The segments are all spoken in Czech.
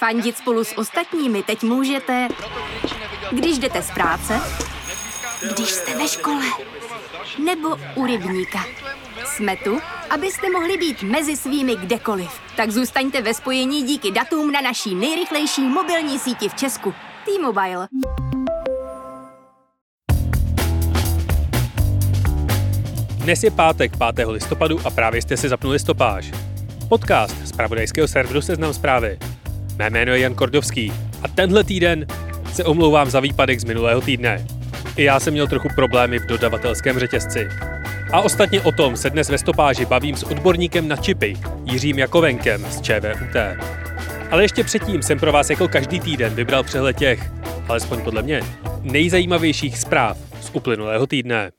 Fandit spolu s ostatními teď můžete, když jdete z práce, když jste ve škole, nebo u rybníka. Jsme tu, abyste mohli být mezi svými kdekoliv. Tak zůstaňte ve spojení díky datům na naší nejrychlejší mobilní síti v Česku. T-Mobile. Dnes je pátek 5. listopadu a právě jste si zapnuli stopáž. Podcast z pravodajského serveru Seznam zprávy. Mé jméno je Jan Kordovský a tenhle týden se omlouvám za výpadek z minulého týdne. I já jsem měl trochu problémy v dodavatelském řetězci. A ostatně o tom se dnes ve stopáži bavím s odborníkem na čipy, Jiřím Jakovenkem z ČVUT. Ale ještě předtím jsem pro vás jako každý týden vybral přehled těch, alespoň podle mě, nejzajímavějších zpráv z uplynulého týdne.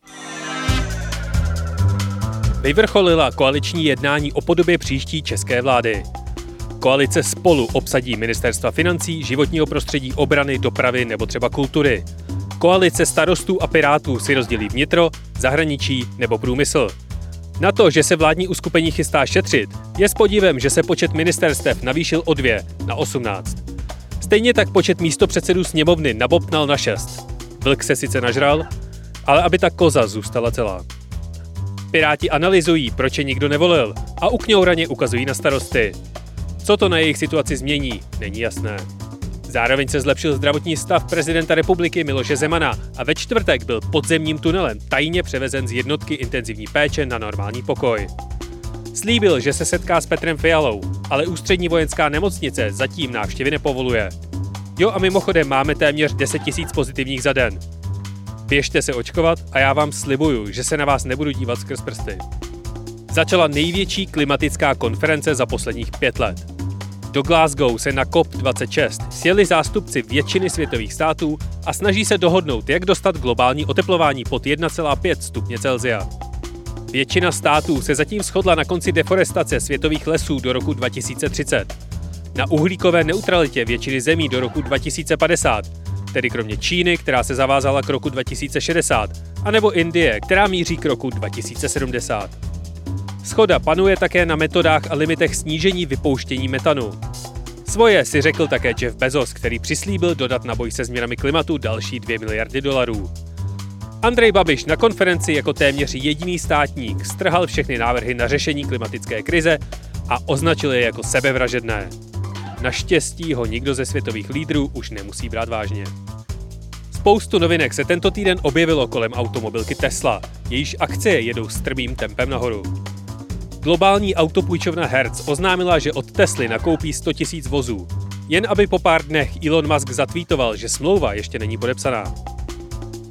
Vyvrcholila koaliční jednání o podobě příští české vlády. Koalice spolu obsadí ministerstva financí, životního prostředí, obrany, dopravy nebo třeba kultury. Koalice starostů a pirátů si rozdělí vnitro, zahraničí nebo průmysl. Na to, že se vládní uskupení chystá šetřit, je s podívem, že se počet ministerstev navýšil o dvě na 18. Stejně tak počet místopředsedů sněmovny nabopnal na 6. Vlk se sice nažral, ale aby ta koza zůstala celá. Piráti analyzují, proč je nikdo nevolil a ukňouraně ukazují na starosty. Co to na jejich situaci změní, není jasné. Zároveň se zlepšil zdravotní stav prezidenta republiky Miloše Zemana a ve čtvrtek byl podzemním tunelem tajně převezen z jednotky intenzivní péče na normální pokoj. Slíbil, že se setká s Petrem Fialou, ale ústřední vojenská nemocnice zatím návštěvy nepovoluje. Jo a mimochodem máme téměř 10 000 pozitivních za den. Běžte se očkovat a já vám slibuju, že se na vás nebudu dívat skrz prsty. Začala největší klimatická konference za posledních pět let. Do Glasgow se na COP26 sjeli zástupci většiny světových států a snaží se dohodnout, jak dostat globální oteplování pod 1,5 stupně Celsia. Většina států se zatím shodla na konci deforestace světových lesů do roku 2030, na uhlíkové neutralitě většiny zemí do roku 2050, tedy kromě Číny, která se zavázala k roku 2060, anebo Indie, která míří k roku 2070. Schoda panuje také na metodách a limitech snížení vypouštění metanu. Svoje si řekl také Jeff Bezos, který přislíbil dodat na boj se změnami klimatu další 2 miliardy dolarů. Andrej Babiš na konferenci jako téměř jediný státník strhal všechny návrhy na řešení klimatické krize a označil je jako sebevražedné. Naštěstí ho nikdo ze světových lídrů už nemusí brát vážně. Spoustu novinek se tento týden objevilo kolem automobilky Tesla, jejíž akcie jedou strmým tempem nahoru. Globální autopůjčovna Hertz oznámila, že od Tesly nakoupí 100 000 vozů, jen aby po pár dnech Elon Musk zatvítoval, že smlouva ještě není podepsaná.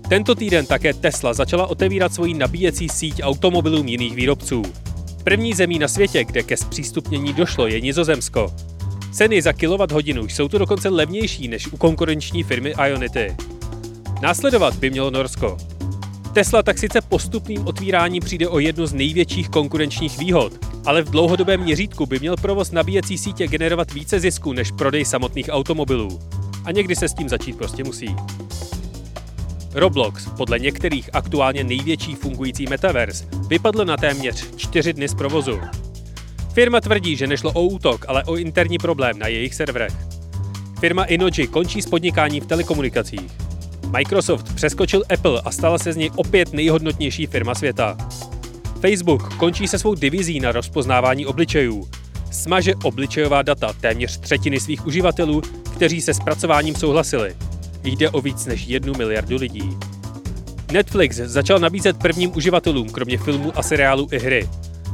Tento týden také Tesla začala otevírat svoji nabíjecí síť automobilům jiných výrobců. První zemí na světě, kde ke zpřístupnění došlo, je Nizozemsko. Ceny za kWh jsou tu dokonce levnější než u konkurenční firmy Ionity. Následovat by mělo Norsko. Tesla tak sice postupným otvírání přijde o jednu z největších konkurenčních výhod, ale v dlouhodobém měřítku by měl provoz nabíjecí sítě generovat více zisku než prodej samotných automobilů. A někdy se s tím začít prostě musí. Roblox, podle některých aktuálně největší fungující metaverse, vypadl na téměř čtyři dny z provozu. Firma tvrdí, že nešlo o útok, ale o interní problém na jejich serverech. Firma Inoji končí s podnikáním v telekomunikacích. Microsoft přeskočil Apple a stala se z něj opět nejhodnotnější firma světa. Facebook končí se svou divizí na rozpoznávání obličejů. Smaže obličejová data téměř třetiny svých uživatelů, kteří se zpracováním souhlasili. Jde o víc než jednu miliardu lidí. Netflix začal nabízet prvním uživatelům kromě filmů a seriálu i hry.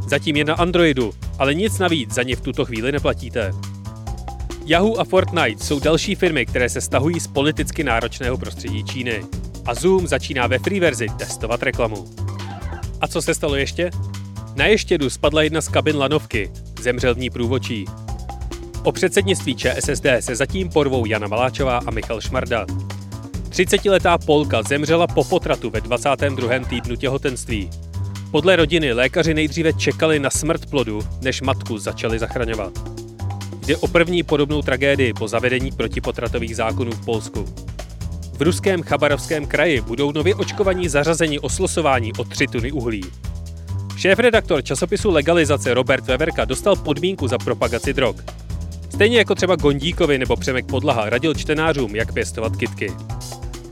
Zatím je na Androidu, ale nic navíc za ně v tuto chvíli neplatíte. Yahoo a Fortnite jsou další firmy, které se stahují z politicky náročného prostředí Číny. A Zoom začíná ve free verzi testovat reklamu. A co se stalo ještě? Na ještědu spadla jedna z kabin lanovky, zemřel v ní průvočí. O předsednictví ČSSD se zatím porvou Jana Maláčová a Michal Šmarda. 30-letá Polka zemřela po potratu ve 22. týdnu těhotenství. Podle rodiny lékaři nejdříve čekali na smrt plodu, než matku začali zachraňovat. Jde o první podobnou tragédii po zavedení protipotratových zákonů v Polsku. V ruském Chabarovském kraji budou nově očkovaní zařazeni o slosování o 3 tuny uhlí. Šéf-redaktor časopisu Legalizace Robert Weverka dostal podmínku za propagaci drog. Stejně jako třeba Gondíkovi nebo Přemek Podlaha radil čtenářům, jak pěstovat kitky.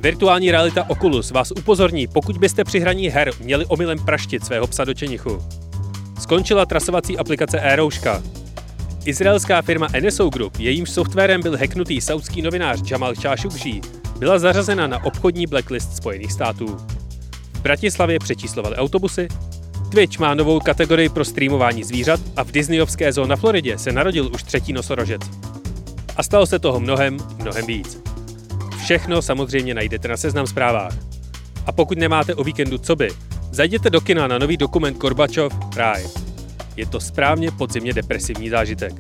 Virtuální realita Oculus vás upozorní, pokud byste při hraní her měli omylem praštit svého psa do čenichu. Skončila trasovací aplikace Aerouška. Izraelská firma NSO Group, jejímž softwarem byl hacknutý saudský novinář Jamal Khashoggi, byla zařazena na obchodní blacklist Spojených států. V Bratislavě přečíslovali autobusy, Twitch má novou kategorii pro streamování zvířat a v Disneyovské zóně na Floridě se narodil už třetí nosorožec. A stalo se toho mnohem, mnohem víc. Všechno samozřejmě najdete na Seznam zprávách. A pokud nemáte o víkendu co by, zajděte do kina na nový dokument Gorbačov Ráj. Je to správně podzimně depresivní zážitek.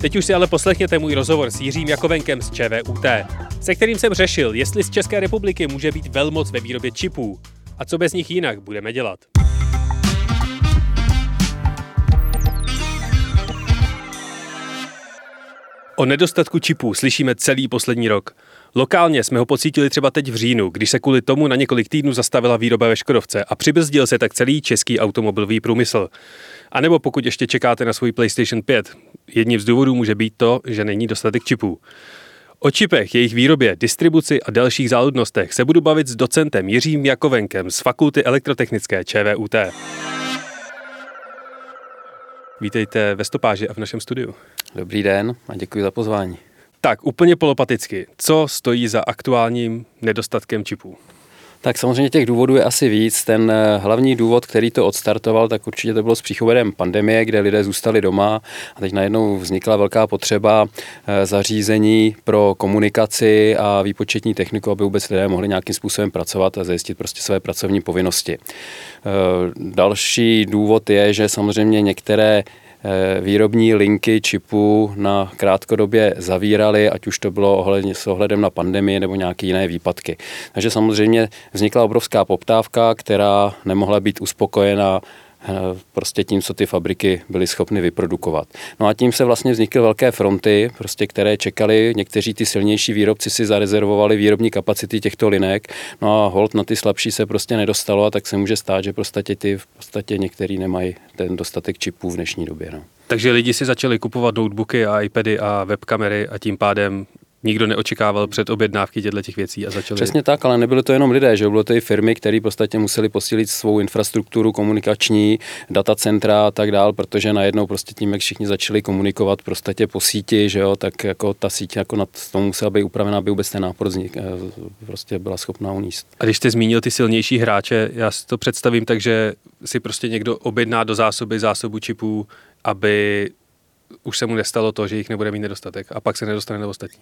Teď už si ale poslechněte můj rozhovor s Jiřím Jakovenkem z ČVUT, se kterým jsem řešil, jestli z České republiky může být velmoc ve výrobě čipů a co bez nich jinak budeme dělat. O nedostatku čipů slyšíme celý poslední rok. Lokálně jsme ho pocítili třeba teď v říjnu, když se kvůli tomu na několik týdnů zastavila výroba ve Škodovce a přibrzdil se tak celý český automobilový průmysl. A nebo pokud ještě čekáte na svůj PlayStation 5, jedním z důvodů může být to, že není dostatek čipů. O čipech, jejich výrobě, distribuci a dalších záludnostech se budu bavit s docentem Jiřím Jakovenkem z Fakulty elektrotechnické ČVUT. Vítejte ve stopáži a v našem studiu. Dobrý den a děkuji za pozvání. Tak, úplně polopaticky. Co stojí za aktuálním nedostatkem čipů? Tak samozřejmě těch důvodů je asi víc. Ten eh, hlavní důvod, který to odstartoval, tak určitě to bylo s příchodem pandemie, kde lidé zůstali doma a teď najednou vznikla velká potřeba eh, zařízení pro komunikaci a výpočetní techniku, aby vůbec lidé mohli nějakým způsobem pracovat a zajistit prostě své pracovní povinnosti. Eh, další důvod je, že samozřejmě některé výrobní linky čipů na krátkodobě zavírali, ať už to bylo ohledně, s ohledem na pandemii nebo nějaké jiné výpadky. Takže samozřejmě vznikla obrovská poptávka, která nemohla být uspokojena Eh, prostě tím, co ty fabriky byly schopny vyprodukovat. No a tím se vlastně vznikly velké fronty, prostě, které čekali, někteří ty silnější výrobci si zarezervovali výrobní kapacity těchto linek, no a hold na ty slabší se prostě nedostalo a tak se může stát, že prostě ty v podstatě některý nemají ten dostatek čipů v dnešní době. No. Takže lidi si začali kupovat notebooky a iPady a webkamery a tím pádem nikdo neočekával před objednávky těchto těch věcí a začali. Přesně tak, ale nebyly to jenom lidé, že bylo to i firmy, které v podstatě museli posílit svou infrastrukturu komunikační, datacentra a tak dál, protože najednou prostě tím, jak všichni začali komunikovat prostě po síti, že jo, tak jako ta síť jako nad tom musela být upravená, aby vůbec ten nápor vznik, eh, prostě byla schopná uníst. A když jste zmínil ty silnější hráče, já si to představím tak, že si prostě někdo objedná do zásoby zásobu čipů, aby už se mu nestalo to, že jich nebude mít nedostatek a pak se nedostane do ostatní.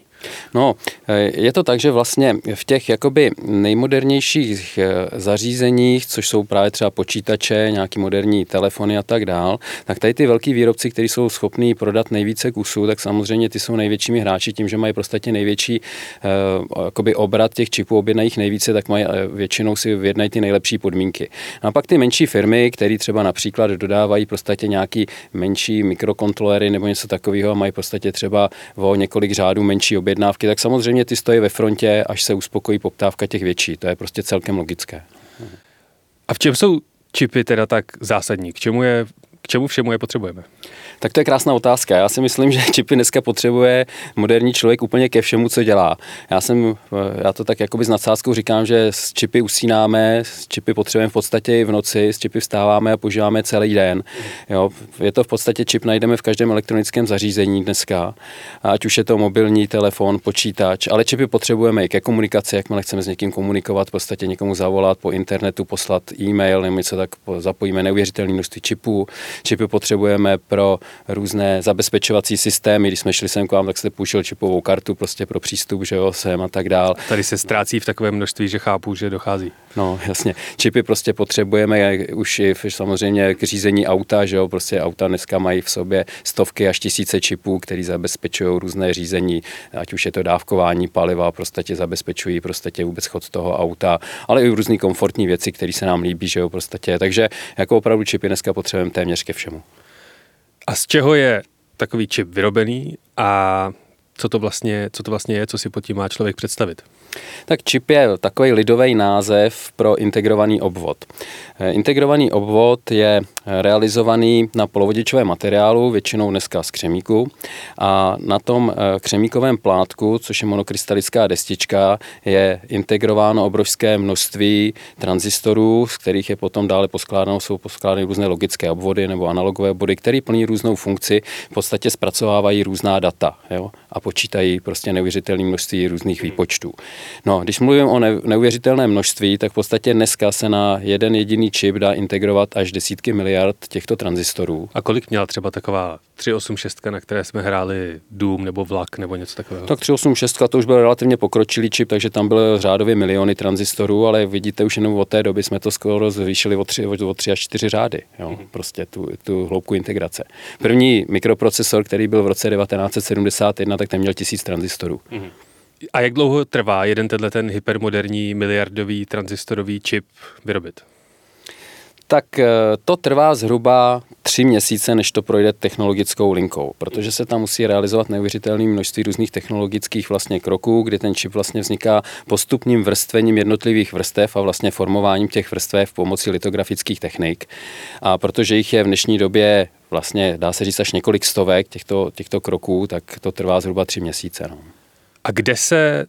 No, eh, je to tak, že vlastně v těch jakoby nejmodernějších eh, zařízeních, což jsou právě třeba počítače, nějaký moderní telefony a tak dál, tak tady ty velký výrobci, kteří jsou schopní prodat nejvíce kusů, tak samozřejmě ty jsou největšími hráči tím, že mají prostě největší uh, jakoby obrat těch čipů, objednají jich nejvíce, tak mají většinou si vyjednají ty nejlepší podmínky. A pak ty menší firmy, které třeba například dodávají prostě nějaký menší mikrokontrolery nebo něco takového a mají v podstatě třeba o několik řádů menší objednávky, tak samozřejmě ty stojí ve frontě, až se uspokojí poptávka těch větší. To je prostě celkem logické. A v čem jsou čipy teda tak zásadní? K čemu, je, k čemu všemu je potřebujeme? Tak to je krásná otázka. Já si myslím, že čipy dneska potřebuje moderní člověk úplně ke všemu, co dělá. Já jsem, já to tak jakoby s nadsázkou říkám, že s čipy usínáme, s čipy potřebujeme v podstatě i v noci, s čipy vstáváme a používáme celý den. Jo, je to v podstatě čip najdeme v každém elektronickém zařízení dneska, ať už je to mobilní telefon, počítač, ale čipy potřebujeme i ke komunikaci, jakmile chceme s někým komunikovat, v podstatě někomu zavolat po internetu, poslat e-mail nebo něco tak zapojíme neuvěřitelné množství čipů. Čipy potřebujeme pro různé zabezpečovací systémy. Když jsme šli sem k vám, tak jste půjčil čipovou kartu prostě pro přístup, že jo, sem a tak dál. Tady se ztrácí v takovém množství, že chápu, že dochází. No, jasně. Čipy prostě potřebujeme už i samozřejmě k řízení auta, že jo, prostě auta dneska mají v sobě stovky až tisíce čipů, které zabezpečují různé řízení, ať už je to dávkování paliva, prostě zabezpečují prostě vůbec chod toho auta, ale i různé komfortní věci, které se nám líbí, že jo, prostě. Takže jako opravdu čipy dneska potřebujeme téměř ke všemu. A z čeho je takový čip vyrobený a co to vlastně, co to vlastně je, co si pod tím má člověk představit? Tak čip je takový lidový název pro integrovaný obvod. Eh, integrovaný obvod je realizovaný na polovodičovém materiálu, většinou dneska z křemíku. A na tom eh, křemíkovém plátku, což je monokrystalická destička, je integrováno obrovské množství tranzistorů, z kterých je potom dále poskládáno, jsou poskládány různé logické obvody nebo analogové obvody, které plní různou funkci, v podstatě zpracovávají různá data jo, a počítají prostě neuvěřitelné množství různých výpočtů. No, když mluvím o neuvěřitelné množství, tak v podstatě dneska se na jeden jediný čip dá integrovat až desítky miliard těchto tranzistorů. A kolik měla třeba taková 386, na které jsme hráli Doom nebo Vlak nebo něco takového? Tak 386 to už byl relativně pokročilý čip, takže tam byly řádově miliony tranzistorů, ale vidíte už jenom od té doby jsme to skoro zvýšili o 3, o 3 až 4 řády, jo, mm-hmm. prostě tu, tu hloubku integrace. První mikroprocesor, který byl v roce 1971, tak ten měl tisíc tranzistorů. Mm-hmm. A jak dlouho trvá jeden tenhle ten hypermoderní miliardový transistorový čip vyrobit? Tak eh, to trvá zhruba tři měsíce, než to projde technologickou linkou, protože se tam musí realizovat neuvěřitelné množství různých technologických vlastně kroků, kdy ten čip vlastně vzniká postupným vrstvením jednotlivých vrstev a vlastně formováním těch vrstev pomocí litografických technik. A protože jich je v dnešní době vlastně, dá se říct, až několik stovek těchto, těchto kroků, tak to trvá zhruba tři měsíce. No. A kde se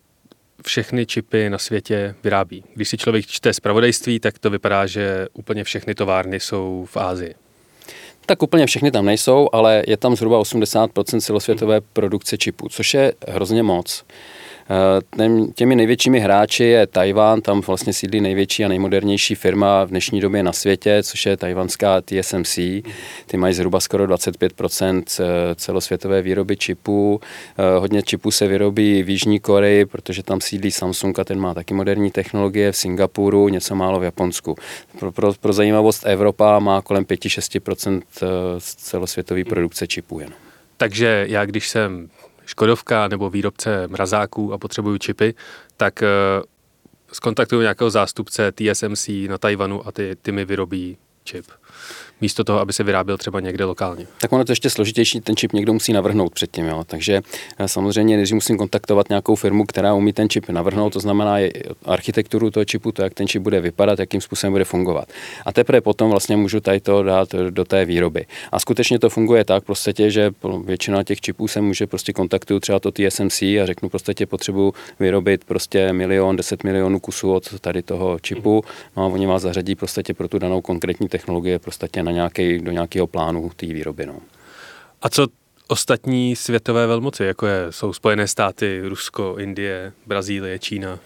všechny čipy na světě vyrábí? Když si člověk čte zpravodajství, tak to vypadá, že úplně všechny továrny jsou v Ázii. Tak úplně všechny tam nejsou, ale je tam zhruba 80% celosvětové produkce čipů, což je hrozně moc. Eh, těmi největšími hráči je Tajván, tam vlastně sídlí největší a nejmodernější firma v dnešní době na světě, což je tajvanská TSMC. Ty mají zhruba skoro 25% eh, celosvětové výroby čipů. Eh, hodně čipů se vyrobí v Jižní Koreji, protože tam sídlí Samsung a ten má taky moderní technologie, v Singapuru, něco málo v Japonsku. Pro, pro, pro zajímavost Evropa má kolem 5-6% celosvětové produkce čipů jen. Takže já, když jsem Škodovka nebo výrobce mrazáků a potřebuju čipy, tak eh, skontaktuju nějakého zástupce TSMC na Tajvanu a ty, ty mi vyrobí čip místo toho, aby se vyráběl třeba někde lokálně. Tak ono to ještě složitější, ten čip někdo musí navrhnout předtím. Jo. Takže eh, samozřejmě, když musím kontaktovat nějakou firmu, která umí ten čip navrhnout, to znamená architekturu toho čipu, to, jak ten čip bude vypadat, jakým způsobem bude fungovat. A teprve potom vlastně můžu tady to dát do té výroby. A skutečně to funguje tak, prostě, že většina těch čipů se může prostě kontaktuju třeba to TSMC a řeknu prostě potřebuji vyrobit prostě milion, deset milionů kusů od tady toho čipu, no a oni vás zařadí prostě pro tu danou konkrétní technologie prostě na nějaký, do nějakého plánu té výroby. No. A co ostatní světové velmoci, jako je, jsou Spojené státy, Rusko, Indie, Brazílie, Čína?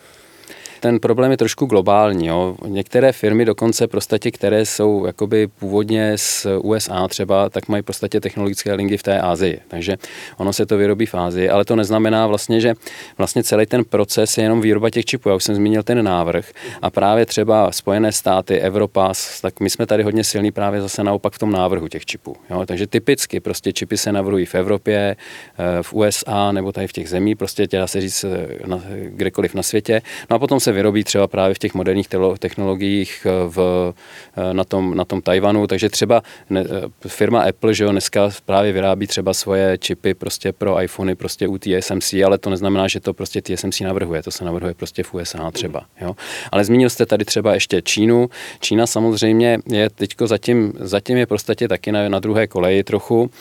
Ten problém je trošku globální. Jo. Některé firmy dokonce prostě, které jsou jakoby původně z USA třeba, tak mají prostě technologické linky v té Ázii. Takže ono se to vyrobí v Ázii, ale to neznamená vlastně, že vlastně celý ten proces je jenom výroba těch čipů. Já už jsem zmínil ten návrh a právě třeba Spojené státy, Evropa, tak my jsme tady hodně silní právě zase naopak v tom návrhu těch čipů. Jo. Takže typicky prostě čipy se navrhují v Evropě, eh, v USA nebo tady v těch zemích, prostě dá se říct eh, na, kdekoliv na světě. No a potom se vyrobí třeba právě v těch moderních technologiích eh, v, eh, na, tom, na tom Tajvanu, takže třeba ne, eh, firma Apple, že jo, dneska právě vyrábí třeba svoje čipy prostě pro iPhony prostě u TSMC, ale to neznamená, že to prostě TSMC navrhuje, to se navrhuje prostě v USA třeba, jo. Ale zmínil jste tady třeba ještě Čínu. Čína samozřejmě je teďko zatím, zatím je prostě taky na, na druhé koleji trochu.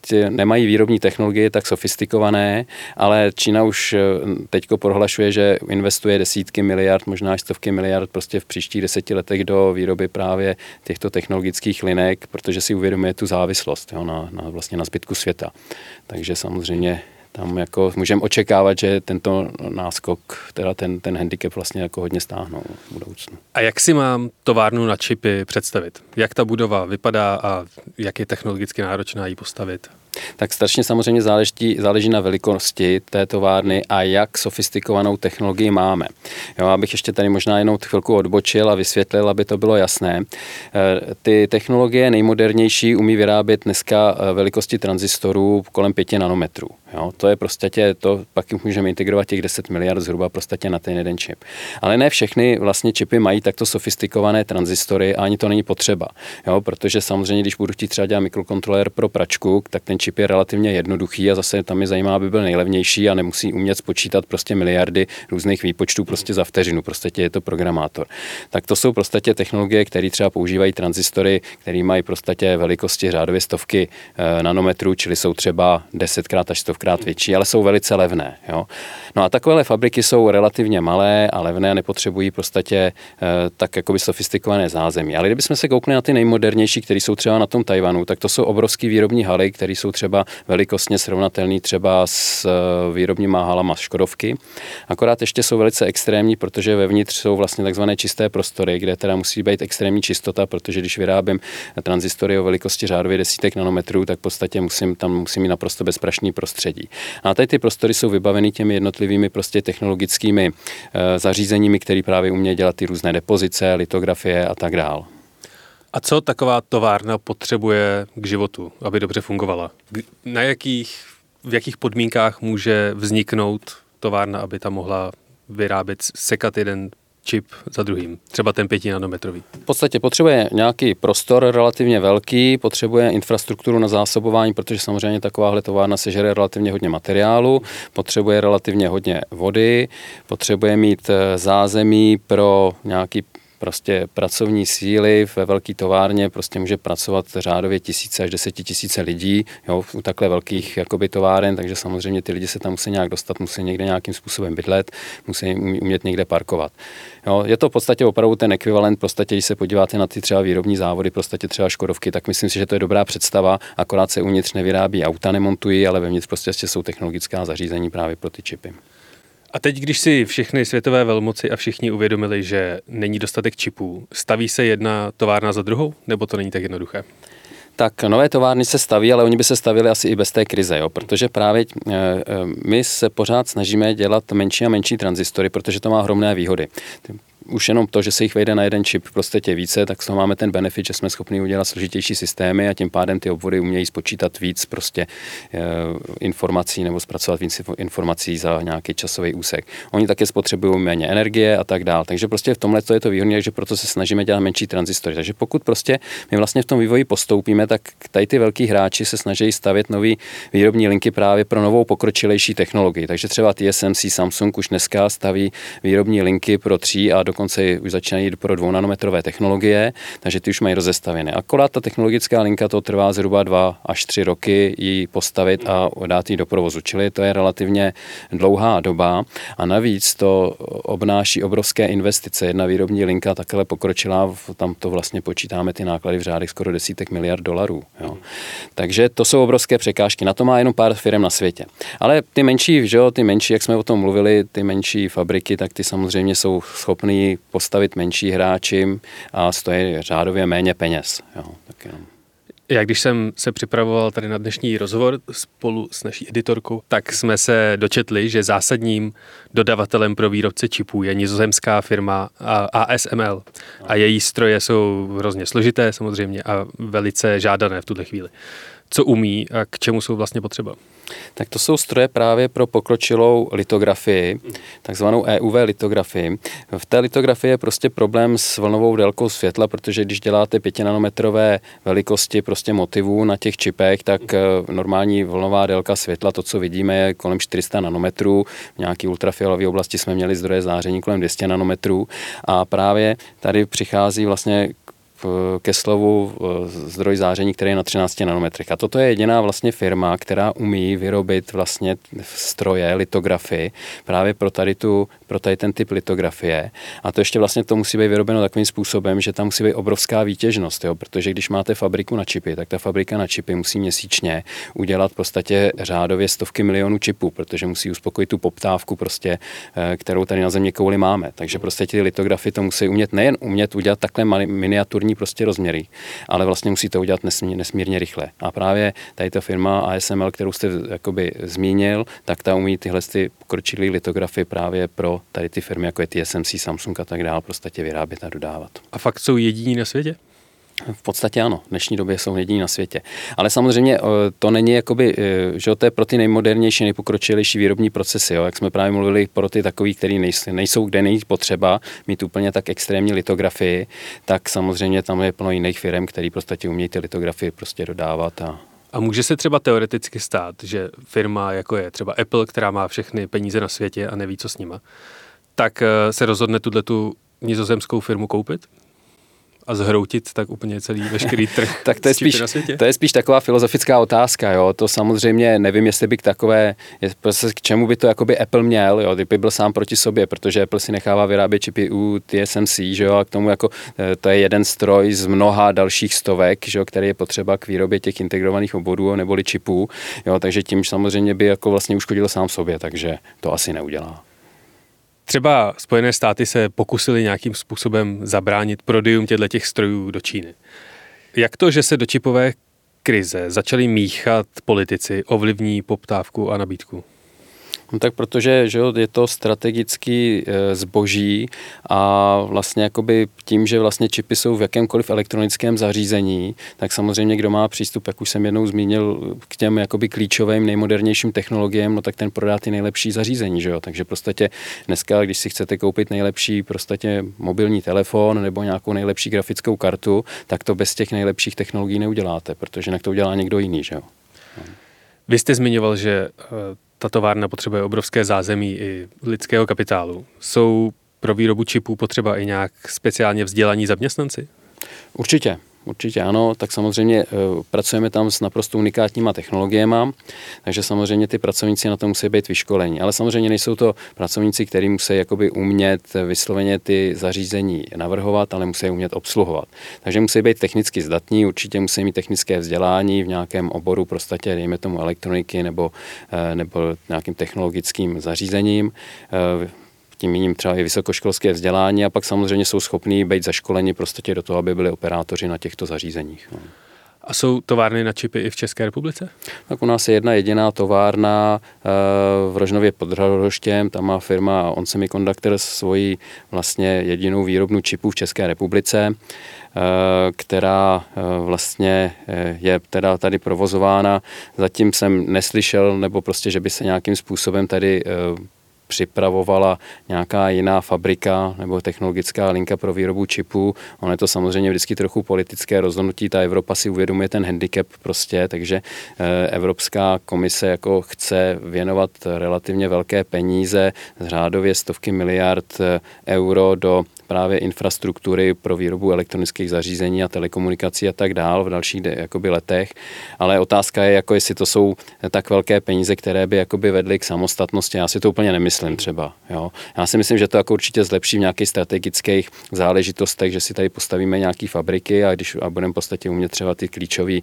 Tě, nemají výrobní technologie tak sofistikované, ale Čína už teďko prohlašuje, že investuje desítky miliard, možná až stovky miliard prostě v příštích deseti letech do výroby právě těchto technologických linek, protože si uvědomuje tu závislost jo, na, na, vlastně na zbytku světa. Takže samozřejmě tam jako můžeme očekávat, že tento náskok, teda ten, ten handicap vlastně jako hodně stáhnou v budoucnu. A jak si mám továrnu na čipy představit? Jak ta budova vypadá a jak je technologicky náročná ji postavit? Tak strašně samozřejmě záleží, záleží na velikosti té továrny a jak sofistikovanou technologii máme. Jo, abych ještě tady možná jenom chvilku odbočil a vysvětlil, aby to bylo jasné. Eh, ty technologie nejmodernější umí vyrábět dneska eh, velikosti tranzistorů kolem 5 nanometrů. Jo, to je prostě tě, to pak můžeme integrovat těch 10 miliard zhruba prostě na ten jeden čip. Ale ne všechny vlastně čipy mají takto sofistikované tranzistory a ani to není potřeba. Jo, protože samozřejmě, když budu chtít třeba dělat mikrokontroler pro pračku, tak ten čip je relativně jednoduchý a zase tam je zajímá, aby byl nejlevnější a nemusí umět spočítat prostě miliardy různých výpočtů prostě za vteřinu, prostě je to programátor. Tak to jsou prostě technologie, které třeba používají transistory, které mají prostě velikosti řádově stovky e, nanometrů, čili jsou třeba desetkrát až stovkrát větší, ale jsou velice levné. Jo. No a takovéhle fabriky jsou relativně malé a levné a nepotřebují prostě tak jakoby sofistikované zázemí. Ale kdybychom se koukli na ty nejmodernější, které jsou třeba na tom Tajvanu, tak to jsou obrovské výrobní haly, které jsou třeba velikostně srovnatelné třeba s eh, výrobníma halama Škodovky. Akorát ještě jsou velice extrémní, protože vevnitř jsou vlastně takzvané čisté prostory, kde teda musí být extrémní čistota, protože když vyrábím transistory o velikosti řádově desítek nanometrů, tak v podstatě musím tam musím mít naprosto bezprašný prostředí. A tady ty prostory jsou vybaveny těmi jednotlivými prostě technologickými e, zařízeními, které právě umějí dělat ty různé depozice, litografie a tak dále. A co taková továrna potřebuje k životu, aby dobře fungovala? Na jakých, v jakých podmínkách může vzniknout továrna, aby tam mohla vyrábět, sekat jeden čip za druhým, třeba ten pěti nanometrový. V podstatě potřebuje nějaký prostor relativně velký, potřebuje infrastrukturu na zásobování, protože samozřejmě takováhle továrna sežere relativně hodně materiálu, potřebuje relativně hodně vody, potřebuje mít eh, zázemí pro nějaký prostě pracovní síly ve velké továrně prostě může pracovat řádově tisíce až desetitisíce lidí jo, u takhle velkých jakoby, továren, takže samozřejmě ty lidi se tam musí nějak dostat, musí někde nějakým způsobem bydlet, musí umět někde parkovat. Jo, je to v podstatě opravdu ten ekvivalent, v podstatě, když se podíváte na ty třeba výrobní závody, podstatě třeba Škodovky, tak myslím si, že to je dobrá představa, akorát se uvnitř nevyrábí auta, nemontují, ale vevnitř prostě jsou technologická zařízení právě pro ty čipy. A teď, když si všechny světové velmoci a všichni uvědomili, že není dostatek čipů, staví se jedna továrna za druhou, nebo to není tak jednoduché? Tak nové továrny se staví, ale oni by se stavili asi i bez té krize, jo? protože právě e, my se pořád snažíme dělat menší a menší transistory, protože to má ohromné výhody už jenom to, že se jich vejde na jeden čip prostě tě více, tak z toho máme ten benefit, že jsme schopni udělat složitější systémy a tím pádem ty obvody umějí spočítat víc prostě e, informací nebo zpracovat víc informací za nějaký časový úsek. Oni také spotřebují méně energie a tak dále. Takže prostě v tomhle to je to výhodné, že proto se snažíme dělat menší transistory. Takže pokud prostě my vlastně v tom vývoji postoupíme, tak tady ty velký hráči se snaží stavět nové výrobní linky právě pro novou pokročilejší technologii. Takže třeba TSMC Samsung už dneska staví výrobní linky pro 3 a dokonce už začínají jít pro dvounanometrové technologie, takže ty už mají rozestavěny. Akorát ta technologická linka to trvá zhruba dva až tři roky ji postavit a dát ji do provozu, čili to je relativně dlouhá doba a navíc to obnáší obrovské investice. Jedna výrobní linka takhle pokročila, tam to vlastně počítáme ty náklady v řádech skoro desítek miliard dolarů. Jo. Takže to jsou obrovské překážky. Na to má jenom pár firm na světě. Ale ty menší, že jo, ty menší, jak jsme o tom mluvili, ty menší fabriky, tak ty samozřejmě jsou schopný postavit menší hráči a stojí řádově méně peněz. Jo, tak jenom. Já když jsem se připravoval tady na dnešní rozhovor spolu s naší editorkou, tak jsme se dočetli, že zásadním dodavatelem pro výrobce čipů je nizozemská firma ASML. A její stroje jsou hrozně složité samozřejmě a velice žádané v tuhle chvíli. Co umí a k čemu jsou vlastně potřeba? Tak to jsou stroje právě pro pokročilou litografii, takzvanou EUV litografii. V té litografii je prostě problém s vlnovou délkou světla, protože když děláte 5 nanometrové velikosti prostě motivů na těch čipech, tak eh, normální vlnová délka světla, to, co vidíme, je kolem 400 nanometrů. V nějaké ultrafialové oblasti jsme měli zdroje záření kolem 200 nanometrů a právě tady přichází vlastně ke slovu zdroj záření, který je na 13 nanometrech. A toto je jediná vlastně firma, která umí vyrobit vlastně stroje, litografy právě pro tady, tu, pro tady ten typ litografie. A to ještě vlastně to musí být vyrobeno takovým způsobem, že tam musí být obrovská výtěžnost, jo? protože když máte fabriku na čipy, tak ta fabrika na čipy musí měsíčně udělat v podstatě řádově stovky milionů čipů, protože musí uspokojit tu poptávku, prostě, eh, kterou tady na země kouli máme. Takže prostě ty litografy to musí umět nejen umět udělat takhle miniaturní standardní prostě rozměry, ale vlastně musí to udělat nesmírně, nesmírně rychle. A právě tady ta firma ASML, kterou jste jakoby zmínil, tak ta umí tyhle ty pokročilé litografy právě pro tady ty firmy, jako je TSMC, Samsung a tak dále, prostě vyrábět a dodávat. A fakt jsou jediní na světě? V podstatě ano, v dnešní době jsou jediní na světě. Ale samozřejmě eh, to není jakoby, eh, že to je pro ty nejmodernější, nejpokročilejší výrobní procesy, jo. jak jsme právě mluvili, pro ty takový, který nejsou, nejsou, kde není potřeba mít úplně tak extrémní litografii, tak samozřejmě tam je plno jiných firm, který prostě umějí ty litografie prostě dodávat a A může se třeba teoreticky stát, že firma jako je třeba Apple, která má všechny peníze na světě a neví, co s nima, tak eh, se rozhodne tuhle tu nizozemskou firmu koupit? A zhroutit tak úplně celý veškerý trh tak to je, spíš, na světě? to je spíš taková filozofická otázka, jo. To samozřejmě nevím, jestli by k takové, prostě k čemu by to jakoby Apple měl, jo. Kdyby byl sám proti sobě, protože Apple si nechává vyrábět čipy u TSMC, že jo, a k tomu jako eh, to je jeden stroj z mnoha dalších stovek, že jo, který je potřeba k výrobě těch integrovaných obvodů neboli čipů, jo, takže tím samozřejmě by jako vlastně uškodil sám sobě, takže to asi neudělá. Třeba Spojené státy se pokusili nějakým způsobem zabránit prodejům těchto těch strojů do Číny. Jak to, že se do čipové krize začali míchat politici, ovlivní poptávku a nabídku? No tak protože že jo, je to strategický e, zboží a vlastně jakoby tím, že vlastně čipy jsou v jakémkoliv elektronickém zařízení, tak samozřejmě kdo má přístup, jak už jsem jednou zmínil, k těm jakoby klíčovým nejmodernějším technologiím, no tak ten prodá ty nejlepší zařízení, že jo. Takže prostě dneska, když si chcete koupit nejlepší prostě mobilní telefon nebo nějakou nejlepší grafickou kartu, tak to bez těch nejlepších technologií neuděláte, protože jinak to udělá někdo jiný, že jo. Vy jste zmiňoval, že e, ta továrna potřebuje obrovské zázemí i lidského kapitálu. Jsou pro výrobu čipů potřeba i nějak speciálně vzdělaní zaměstnanci? Určitě. Určitě ano, tak samozřejmě eh, pracujeme tam s naprosto unikátníma technologiemi, takže samozřejmě ty pracovníci na to musí být vyškolení. Ale samozřejmě nejsou to pracovníci, kteří musí jakoby umět vysloveně ty zařízení navrhovat, ale musí umět obsluhovat. Takže musí být technicky zdatní, určitě musí mít technické vzdělání v nějakém oboru, prostě dejme tomu elektroniky nebo, eh, nebo nějakým technologickým zařízením eh, tím míním třeba i vysokoškolské vzdělání a pak samozřejmě jsou schopní být zaškoleni prostě do toho, aby byli operátoři na těchto zařízeních. No. A jsou továrny na čipy i v České republice? Tak u nás je jedna jediná továrna eh, v Rožnově pod Hradoštěm, tam má firma On Semiconductor svoji vlastně jedinou výrobnu čipů v České republice, eh, která eh, vlastně je teda tady provozována. Zatím jsem neslyšel, nebo prostě, že by se nějakým způsobem tady připravovala nějaká jiná fabrika nebo technologická linka pro výrobu čipů. Ono je to samozřejmě vždycky trochu politické rozhodnutí. Ta Evropa si uvědomuje ten handicap prostě, takže eh, Evropská komise jako chce věnovat relativně velké peníze, řádově stovky miliard eh, euro do právě infrastruktury pro výrobu elektronických zařízení a telekomunikací a tak dál v dalších jakoby, letech. Ale otázka je, jako jestli to jsou tak velké peníze, které by jakoby vedly k samostatnosti. Já si to úplně nemyslím třeba. Jo. Já si myslím, že to jako určitě zlepší v nějakých strategických záležitostech, že si tady postavíme nějaké fabriky a když a budeme v podstatě umět třeba ty klíčové e,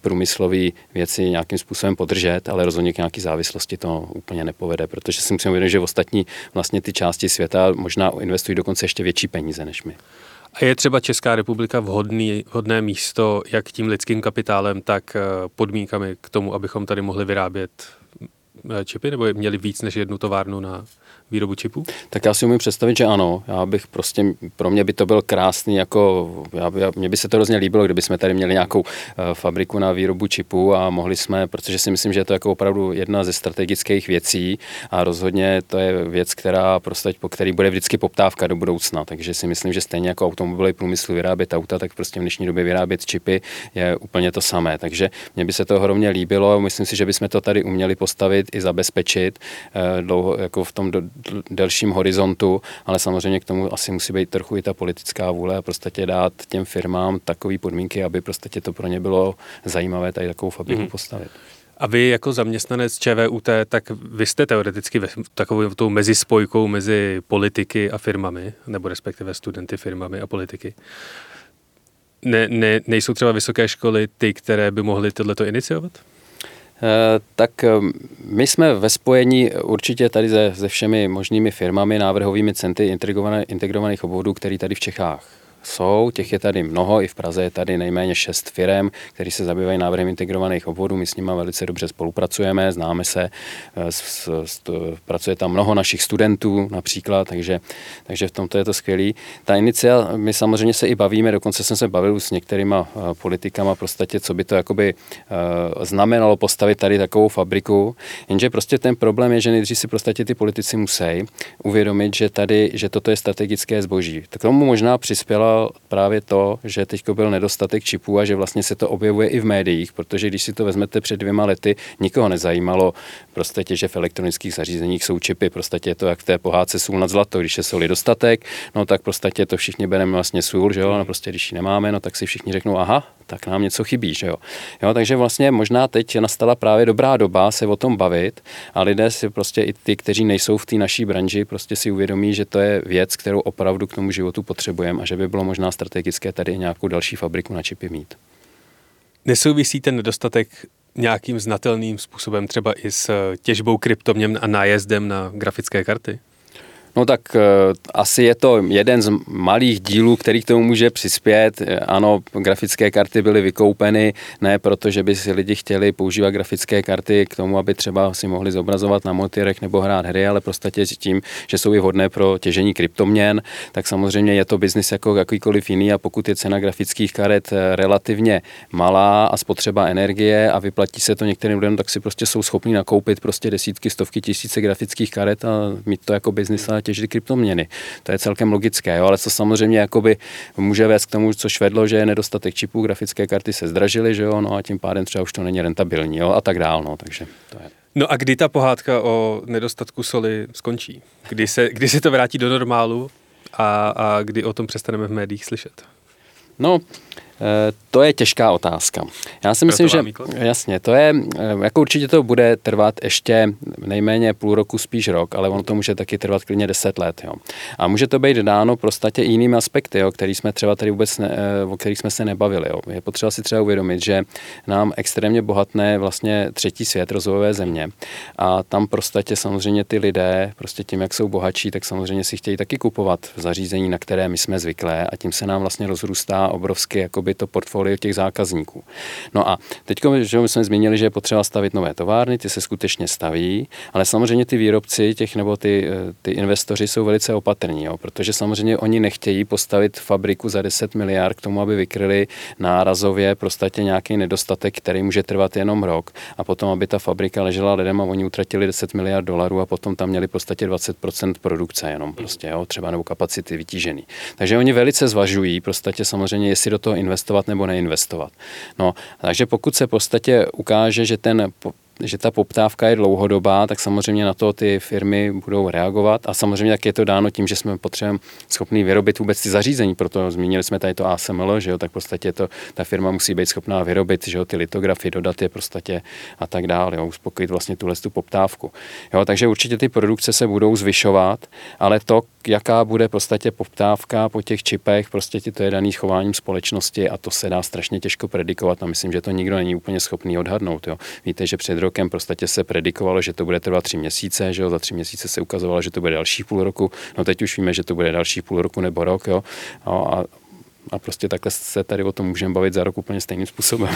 průmyslové věci nějakým způsobem podržet, ale rozhodně k nějaké závislosti to úplně nepovede, protože si uvědomit, že ostatní vlastně ty části světa možná investují do dokonce ještě větší peníze než my. A je třeba Česká republika vhodný, vhodné místo jak tím lidským kapitálem, tak eh, podmínkami k tomu, abychom tady mohli vyrábět eh, čipy, nebo měli víc než jednu továrnu na výrobu čipů? Tak já si umím představit, že ano. Já bych prostě, pro mě by to byl krásný, jako, já, já, mně by se to hrozně líbilo, kdyby jsme tady měli nějakou uh, fabriku na výrobu čipů a mohli jsme, protože si myslím, že je to jako opravdu jedna ze strategických věcí a rozhodně to je věc, která prostě, po který bude vždycky poptávka do budoucna. Takže si myslím, že stejně jako automobilový průmysl vyrábět auta, tak prostě v dnešní době vyrábět čipy je úplně to samé. Takže mně by se to hrozně líbilo. Myslím si, že bychom to tady uměli postavit i zabezpečit uh, dlouho, jako v tom do, delším horizontu, ale samozřejmě k tomu asi musí být trochu i ta politická vůle a prostě dát těm firmám takové podmínky, aby prostě to pro ně bylo zajímavé tady takovou fabriku mm-hmm. postavit. A vy jako zaměstnanec ČVUT, tak vy jste teoreticky takovou tou mezispojkou mezi politiky a firmami, nebo respektive studenty firmami a politiky. Ne, ne, nejsou třeba vysoké školy ty, které by mohly tohleto iniciovat? Eh, tak eh, my jsme ve spojení určitě tady se, se všemi možnými firmami, návrhovými centry integrovaných obvodů, které tady v Čechách jsou, těch je tady mnoho, i v Praze je tady nejméně šest firm, které se zabývají návrhem integrovaných obvodů, my s nimi velice dobře spolupracujeme, známe se, s, s, pracuje tam mnoho našich studentů například, takže, takže v tomto je to skvělý. Ta inicia, my samozřejmě se i bavíme, dokonce jsem se bavil s některýma eh, politikama, prostě, co by to jakoby uh, znamenalo postavit tady takovou fabriku, jenže prostě ten problém je, že nejdřív si prostě ty politici musí uvědomit, že tady, že toto je strategické zboží. K tomu možná přispěla odstartoval právě to, že teď byl nedostatek čipů a že vlastně se to objevuje i v médiích, protože když si to vezmete před dvěma lety, nikoho nezajímalo. Prostě, že v elektronických zařízeních jsou čipy, prostě je to jak v té pohádce sůl nad zlato, když je soli dostatek, no tak prostě to všichni bereme vlastně sůl, že jo, no prostě když ji nemáme, no tak si všichni řeknou, aha, tak nám něco chybí, že jo. jo. Takže vlastně možná teď nastala právě dobrá doba se o tom bavit a lidé si prostě i ty, kteří nejsou v té naší branži, prostě si uvědomí, že to je věc, kterou opravdu k tomu životu potřebujeme a že by bylo možná strategické tady nějakou další fabriku na čipy mít. Nesouvisí ten nedostatek nějakým znatelným způsobem třeba i s těžbou kryptoměn a nájezdem na grafické karty? No tak uh, asi je to jeden z malých dílů, který k tomu může přispět. Eh, ano, grafické karty byly vykoupeny, ne proto, že by si lidi chtěli používat grafické karty k tomu, aby třeba si mohli zobrazovat na motyrech nebo hrát hry, ale prostě tím, že jsou i vhodné pro těžení kryptoměn, tak samozřejmě je to biznis jako jakýkoliv jiný a pokud je cena grafických karet eh, relativně malá a spotřeba energie a vyplatí se to některým lidem, tak si prostě jsou schopni nakoupit prostě desítky, stovky tisíce grafických karet a mít to jako biznis a těžit kryptoměny. To je celkem logické, jo? ale co samozřejmě jakoby může vést k tomu, co vedlo, že je nedostatek čipů, grafické karty se zdražily, že jo, no a tím pádem třeba už to není rentabilní, jo, a tak dál, no, takže to je. No a kdy ta pohádka o nedostatku soli skončí? Kdy se, kdy se to vrátí do normálu a, a kdy o tom přestaneme v médiích slyšet? No, Eh, to je těžká otázka. Já si myslím, že jasně, to je, eh, jako určitě to bude trvat ještě nejméně půl roku, spíš rok, ale ono to může taky trvat klidně deset let. Jo. A může to být dáno prostě jinými aspekty, jo, který jsme třeba tady vůbec, ne, eh, o kterých jsme se nebavili. Jo. Je potřeba si třeba uvědomit, že nám extrémně bohatné vlastně třetí svět, rozvojové země. A tam prostě samozřejmě ty lidé, prostě tím, jak jsou bohatší, tak samozřejmě si chtějí taky kupovat zařízení, na které my jsme zvyklé a tím se nám vlastně rozrůstá obrovsky jakoby to portfolio těch zákazníků. No a teď, že my jsme zmínili, že je potřeba stavit nové továrny, ty se skutečně staví, ale samozřejmě ty výrobci těch nebo ty, eh, ty investoři jsou velice opatrní, jo, protože samozřejmě oni nechtějí postavit fabriku za 10 miliard k tomu, aby vykryli nárazově prostě nějaký nedostatek, který může trvat jenom rok a potom, aby ta fabrika ležela lidem a oni utratili 10 miliard dolarů a potom tam měli v podstatě 20% produkce jenom prostě, jo, třeba nebo kapacity vytížený. Takže oni velice zvažují prostě samozřejmě, jestli do toho investovat nebo neinvestovat. No, takže pokud se v podstatě ukáže, že ten že ta poptávka je dlouhodobá, tak samozřejmě na to ty firmy budou reagovat a samozřejmě tak je to dáno tím, že jsme potřebujeme schopný vyrobit vůbec ty zařízení, proto zmínili jsme tady to ASML, že jo, tak v podstatě to, ta firma musí být schopná vyrobit, že jo, ty litografy, dodat je podstatě a tak dále, jo, uspokojit vlastně tuhle tu poptávku. Jo, takže určitě ty produkce se budou zvyšovat, ale to, jaká bude podstatě poptávka po těch čipech, prostě to je daný chováním společnosti a to se dá strašně těžko predikovat a myslím, že to nikdo není úplně schopný odhadnout. Jo. Víte, že před rokem prostě se predikovalo, že to bude trvat tři měsíce, že jo, za tři měsíce se ukazovalo, že to bude další půl roku, no teď už víme, že to bude další půl roku nebo rok, jo, no a a prostě takhle se tady o tom můžeme bavit za rok úplně stejným způsobem.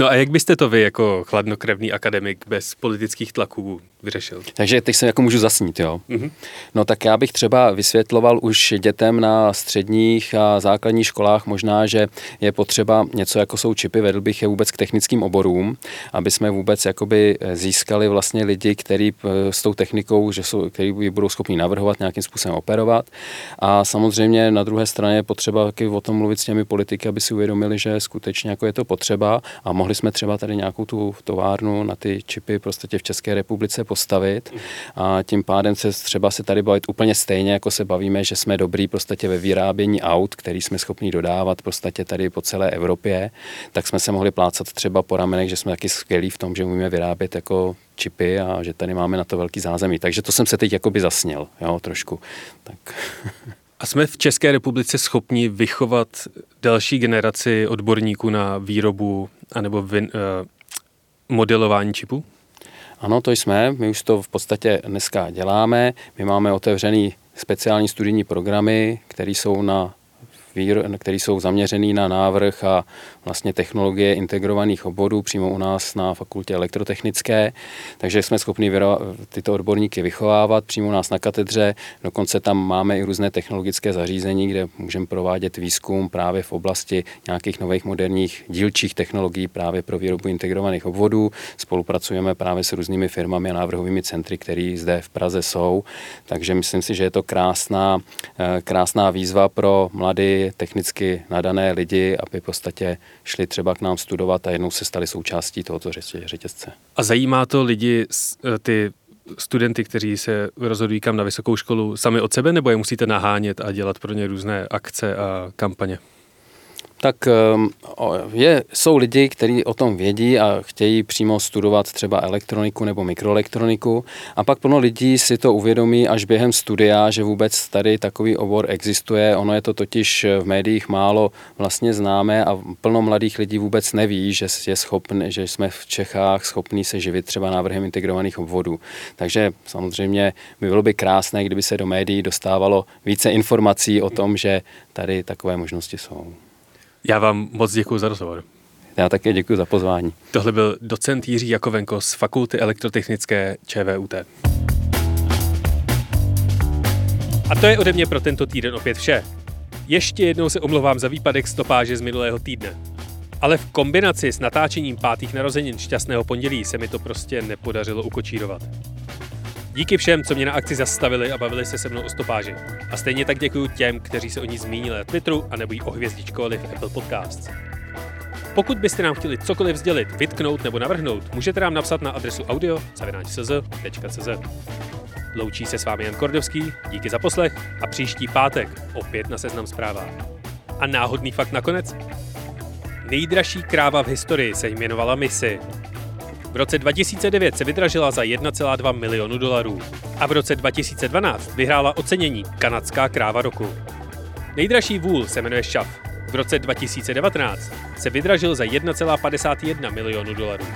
no a jak byste to vy jako chladnokrevný akademik bez politických tlaků vyřešil? Takže teď se jako můžu zasnít, jo. Mm-hmm. No tak já bych třeba vysvětloval už dětem na středních a základních školách možná, že je potřeba něco jako jsou čipy, vedl bych je vůbec k technickým oborům, aby jsme vůbec jakoby získali vlastně lidi, kteří eh, s tou technikou, že jsou, který budou schopni navrhovat, nějakým způsobem operovat. A samozřejmě na druhé straně je potřeba taky o tom mluvit s těmi politiky, aby si uvědomili, že skutečně jako je to potřeba a mohli jsme třeba tady nějakou tu továrnu na ty čipy prostě v České republice postavit a tím pádem se třeba se tady bavit úplně stejně, jako se bavíme, že jsme dobrý prostě ve vyrábění aut, který jsme schopni dodávat prostě tady po celé Evropě, tak jsme se mohli plácat třeba po ramenech, že jsme taky skvělí v tom, že umíme vyrábět jako čipy a že tady máme na to velký zázemí. Takže to jsem se teď jakoby zasněl, jo, trošku. Tak. A jsme v České republice schopni vychovat další generaci odborníků na výrobu anebo vin, uh, modelování čipů? Ano, to jsme. My už to v podstatě dneska děláme. My máme otevřený speciální studijní programy, které jsou na které jsou zaměřený na návrh a vlastně technologie integrovaných oborů přímo u nás na fakultě elektrotechnické, takže jsme schopni tyto odborníky vychovávat přímo u nás na katedře. Dokonce tam máme i různé technologické zařízení, kde můžeme provádět výzkum právě v oblasti nějakých nových moderních dílčích technologií právě pro výrobu integrovaných obvodů. Spolupracujeme právě s různými firmami a návrhovými centry, které zde v Praze jsou. Takže myslím si, že je to krásná, eh, krásná výzva pro mladé technicky nadané lidi, aby v podstatě šli třeba k nám studovat a jednou se stali součástí tohoto řetězce. A zajímá to lidi, eh, ty studenty, kteří se rozhodují kam na vysokou školu, sami od sebe, nebo je musíte nahánět a dělat pro ně různé akce a kampaně? Tak ehm, je, jsou lidi, kteří o tom vědí a chtějí přímo studovat třeba elektroniku nebo mikroelektroniku a pak plno lidí si to uvědomí až během studia, že vůbec tady takový obor existuje. Ono je to totiž v médiích málo vlastně známé a plno mladých lidí vůbec neví, že, je schopný, že jsme v Čechách schopní se živit třeba návrhem integrovaných obvodů. Takže samozřejmě by bylo by krásné, kdyby se do médií dostávalo více informací o tom, že tady takové možnosti jsou. Já vám moc děkuji za rozhovor. Já také děkuji za pozvání. Tohle byl docent Jiří Jakovenko z Fakulty elektrotechnické ČVUT. A to je ode mě pro tento týden opět vše. Ještě jednou se omlouvám za výpadek stopáže z minulého týdne. Ale v kombinaci s natáčením pátých narozenin šťastného pondělí se mi to prostě nepodařilo ukočírovat. Díky všem, co mě na akci zastavili a bavili se se mnou o stopáži. A stejně tak děkuji těm, kteří se o ní zmínili na Twitteru a nebo ji ohvězdičkovali v Apple Podcasts. Pokud byste nám chtěli cokoliv sdělit, vytknout nebo navrhnout, můžete nám napsat na adresu audio.cz. Loučí se s vámi Jan Kordovský, díky za poslech a příští pátek opět na seznam zprávách. A náhodný fakt nakonec? Nejdražší kráva v historii se jmenovala Missy v roce 2009 se vydražila za 1,2 milionu dolarů a v roce 2012 vyhrála ocenění Kanadská kráva roku. Nejdražší vůl se jmenuje Šaf. V roce 2019 se vydražil za 1,51 milionu dolarů.